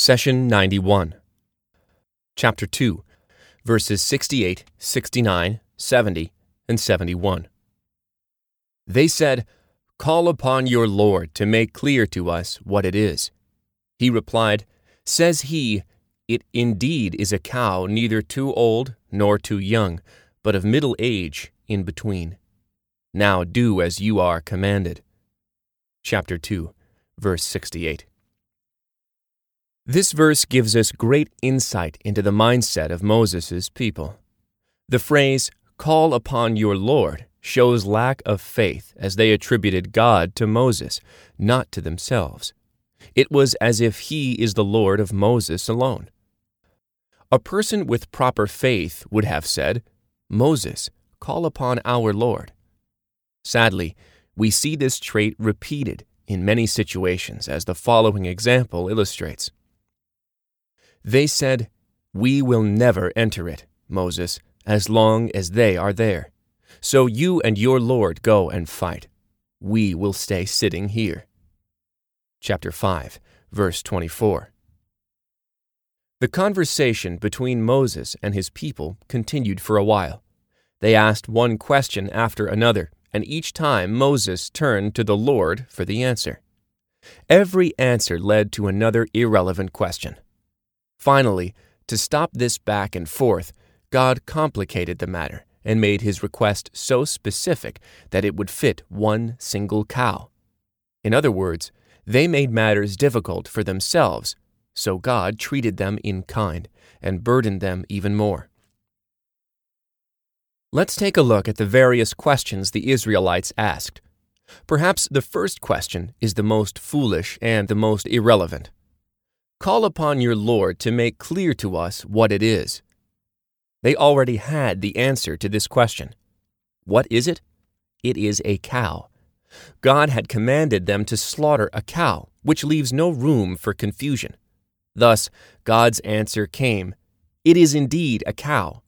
Session 91. Chapter 2, verses 68, 69, 70, and 71. They said, Call upon your Lord to make clear to us what it is. He replied, Says he, It indeed is a cow neither too old nor too young, but of middle age in between. Now do as you are commanded. Chapter 2, verse 68. This verse gives us great insight into the mindset of Moses' people. The phrase, call upon your Lord, shows lack of faith as they attributed God to Moses, not to themselves. It was as if he is the Lord of Moses alone. A person with proper faith would have said, Moses, call upon our Lord. Sadly, we see this trait repeated in many situations, as the following example illustrates. They said, We will never enter it, Moses, as long as they are there. So you and your Lord go and fight. We will stay sitting here. Chapter 5, verse 24. The conversation between Moses and his people continued for a while. They asked one question after another, and each time Moses turned to the Lord for the answer. Every answer led to another irrelevant question. Finally, to stop this back and forth, God complicated the matter and made his request so specific that it would fit one single cow. In other words, they made matters difficult for themselves, so God treated them in kind and burdened them even more. Let's take a look at the various questions the Israelites asked. Perhaps the first question is the most foolish and the most irrelevant. Call upon your Lord to make clear to us what it is. They already had the answer to this question. What is it? It is a cow. God had commanded them to slaughter a cow, which leaves no room for confusion. Thus, God's answer came It is indeed a cow.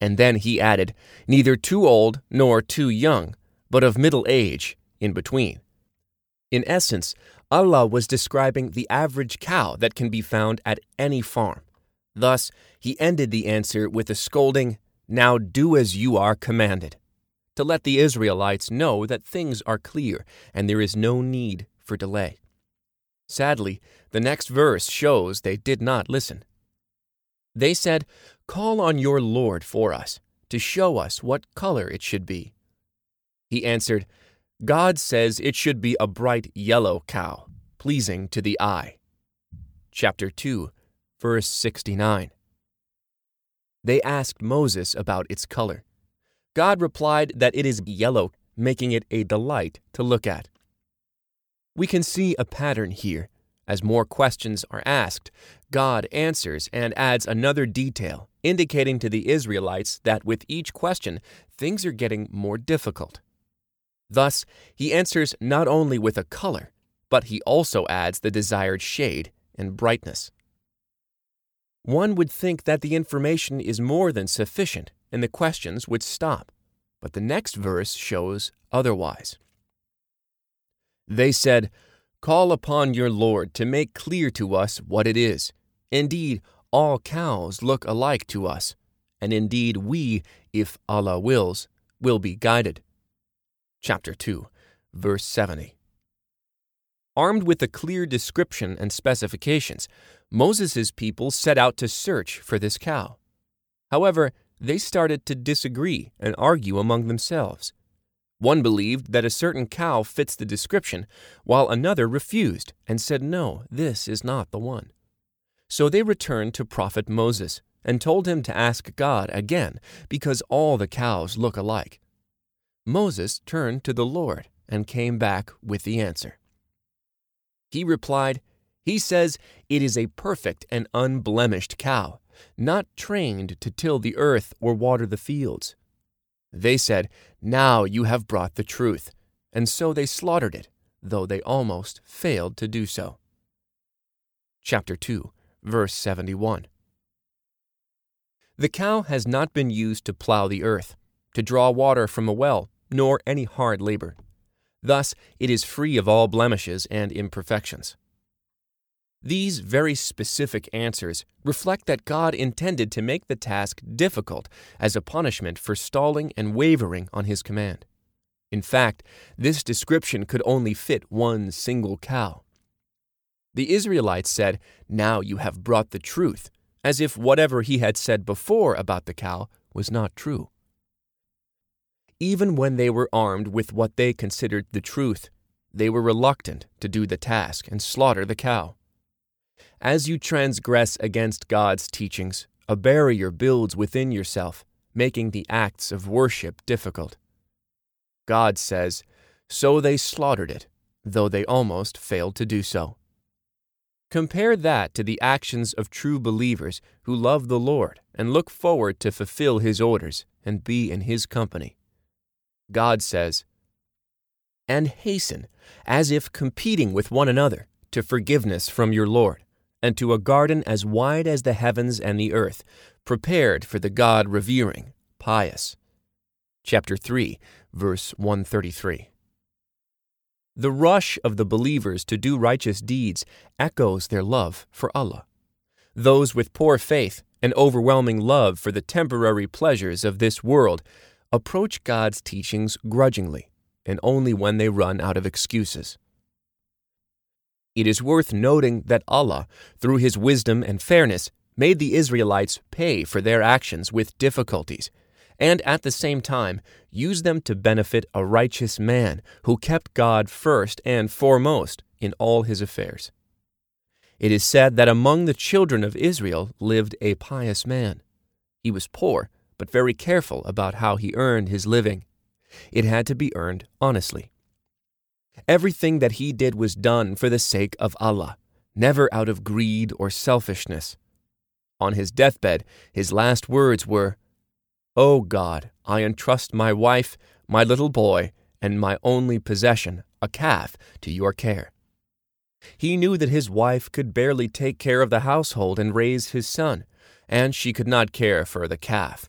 And then he added, Neither too old nor too young, but of middle age, in between. In essence, Allah was describing the average cow that can be found at any farm. Thus, he ended the answer with a scolding, Now do as you are commanded, to let the Israelites know that things are clear and there is no need for delay. Sadly, the next verse shows they did not listen. They said, Call on your Lord for us, to show us what color it should be. He answered, God says it should be a bright yellow cow, pleasing to the eye. Chapter 2, verse 69. They asked Moses about its color. God replied that it is yellow, making it a delight to look at. We can see a pattern here as more questions are asked, God answers and adds another detail, indicating to the Israelites that with each question, things are getting more difficult. Thus, he answers not only with a color, but he also adds the desired shade and brightness. One would think that the information is more than sufficient and the questions would stop, but the next verse shows otherwise. They said, Call upon your Lord to make clear to us what it is. Indeed, all cows look alike to us, and indeed we, if Allah wills, will be guided. Chapter 2, verse 70. Armed with a clear description and specifications, Moses' people set out to search for this cow. However, they started to disagree and argue among themselves. One believed that a certain cow fits the description, while another refused and said, No, this is not the one. So they returned to Prophet Moses and told him to ask God again, because all the cows look alike. Moses turned to the Lord and came back with the answer. He replied, He says it is a perfect and unblemished cow, not trained to till the earth or water the fields. They said, Now you have brought the truth. And so they slaughtered it, though they almost failed to do so. Chapter 2, verse 71. The cow has not been used to plow the earth, to draw water from a well, nor any hard labor. Thus, it is free of all blemishes and imperfections. These very specific answers reflect that God intended to make the task difficult as a punishment for stalling and wavering on his command. In fact, this description could only fit one single cow. The Israelites said, Now you have brought the truth, as if whatever he had said before about the cow was not true. Even when they were armed with what they considered the truth, they were reluctant to do the task and slaughter the cow. As you transgress against God's teachings, a barrier builds within yourself, making the acts of worship difficult. God says, So they slaughtered it, though they almost failed to do so. Compare that to the actions of true believers who love the Lord and look forward to fulfill His orders and be in His company. God says, And hasten, as if competing with one another, to forgiveness from your Lord, and to a garden as wide as the heavens and the earth, prepared for the God revering, pious. Chapter 3, verse 133. The rush of the believers to do righteous deeds echoes their love for Allah. Those with poor faith and overwhelming love for the temporary pleasures of this world approach God's teachings grudgingly and only when they run out of excuses. It is worth noting that Allah, through His wisdom and fairness, made the Israelites pay for their actions with difficulties and at the same time use them to benefit a righteous man who kept God first and foremost in all his affairs. It is said that among the children of Israel lived a pious man. He was poor, but very careful about how he earned his living. It had to be earned honestly. Everything that he did was done for the sake of Allah, never out of greed or selfishness. On his deathbed, his last words were, O God, I entrust my wife, my little boy, and my only possession, a calf, to your care. He knew that his wife could barely take care of the household and raise his son, and she could not care for the calf.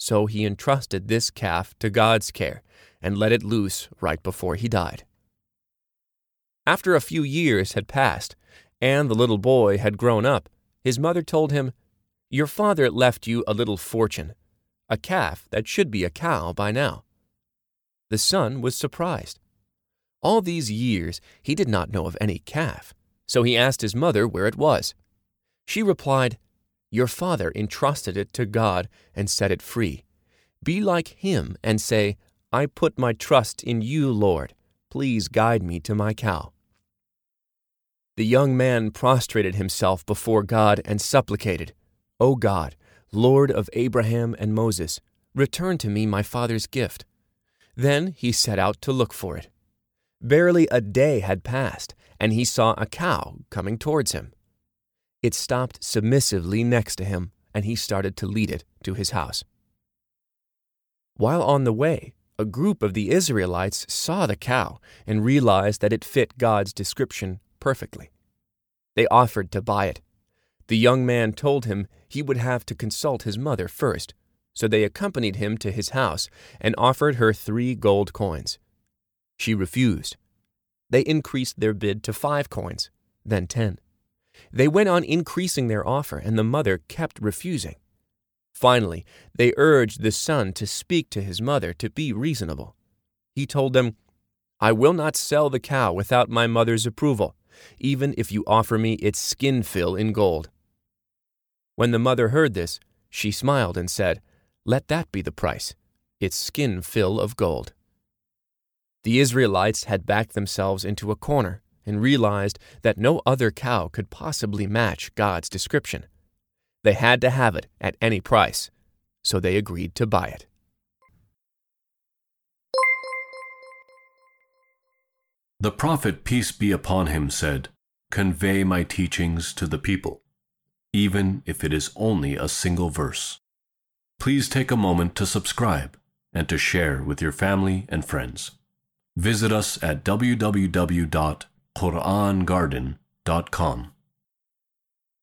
So he entrusted this calf to God's care and let it loose right before he died. After a few years had passed, and the little boy had grown up, his mother told him, Your father left you a little fortune a calf that should be a cow by now. The son was surprised. All these years he did not know of any calf, so he asked his mother where it was. She replied, Your father entrusted it to God and set it free. Be like him and say, I put my trust in you, Lord. Please guide me to my cow. The young man prostrated himself before God and supplicated, O God, Lord of Abraham and Moses, return to me my father's gift. Then he set out to look for it. Barely a day had passed, and he saw a cow coming towards him. It stopped submissively next to him, and he started to lead it to his house. While on the way, a group of the Israelites saw the cow and realized that it fit God's description perfectly. They offered to buy it. The young man told him he would have to consult his mother first, so they accompanied him to his house and offered her three gold coins. She refused. They increased their bid to five coins, then ten. They went on increasing their offer, and the mother kept refusing. Finally, they urged the son to speak to his mother to be reasonable. He told them, I will not sell the cow without my mother's approval, even if you offer me its skin fill in gold. When the mother heard this, she smiled and said, Let that be the price, its skin fill of gold. The Israelites had backed themselves into a corner and realized that no other cow could possibly match God's description. They had to have it at any price, so they agreed to buy it. The prophet, peace be upon him, said, Convey my teachings to the people even if it is only a single verse. Please take a moment to subscribe and to share with your family and friends. Visit us at www.qurangarden.com.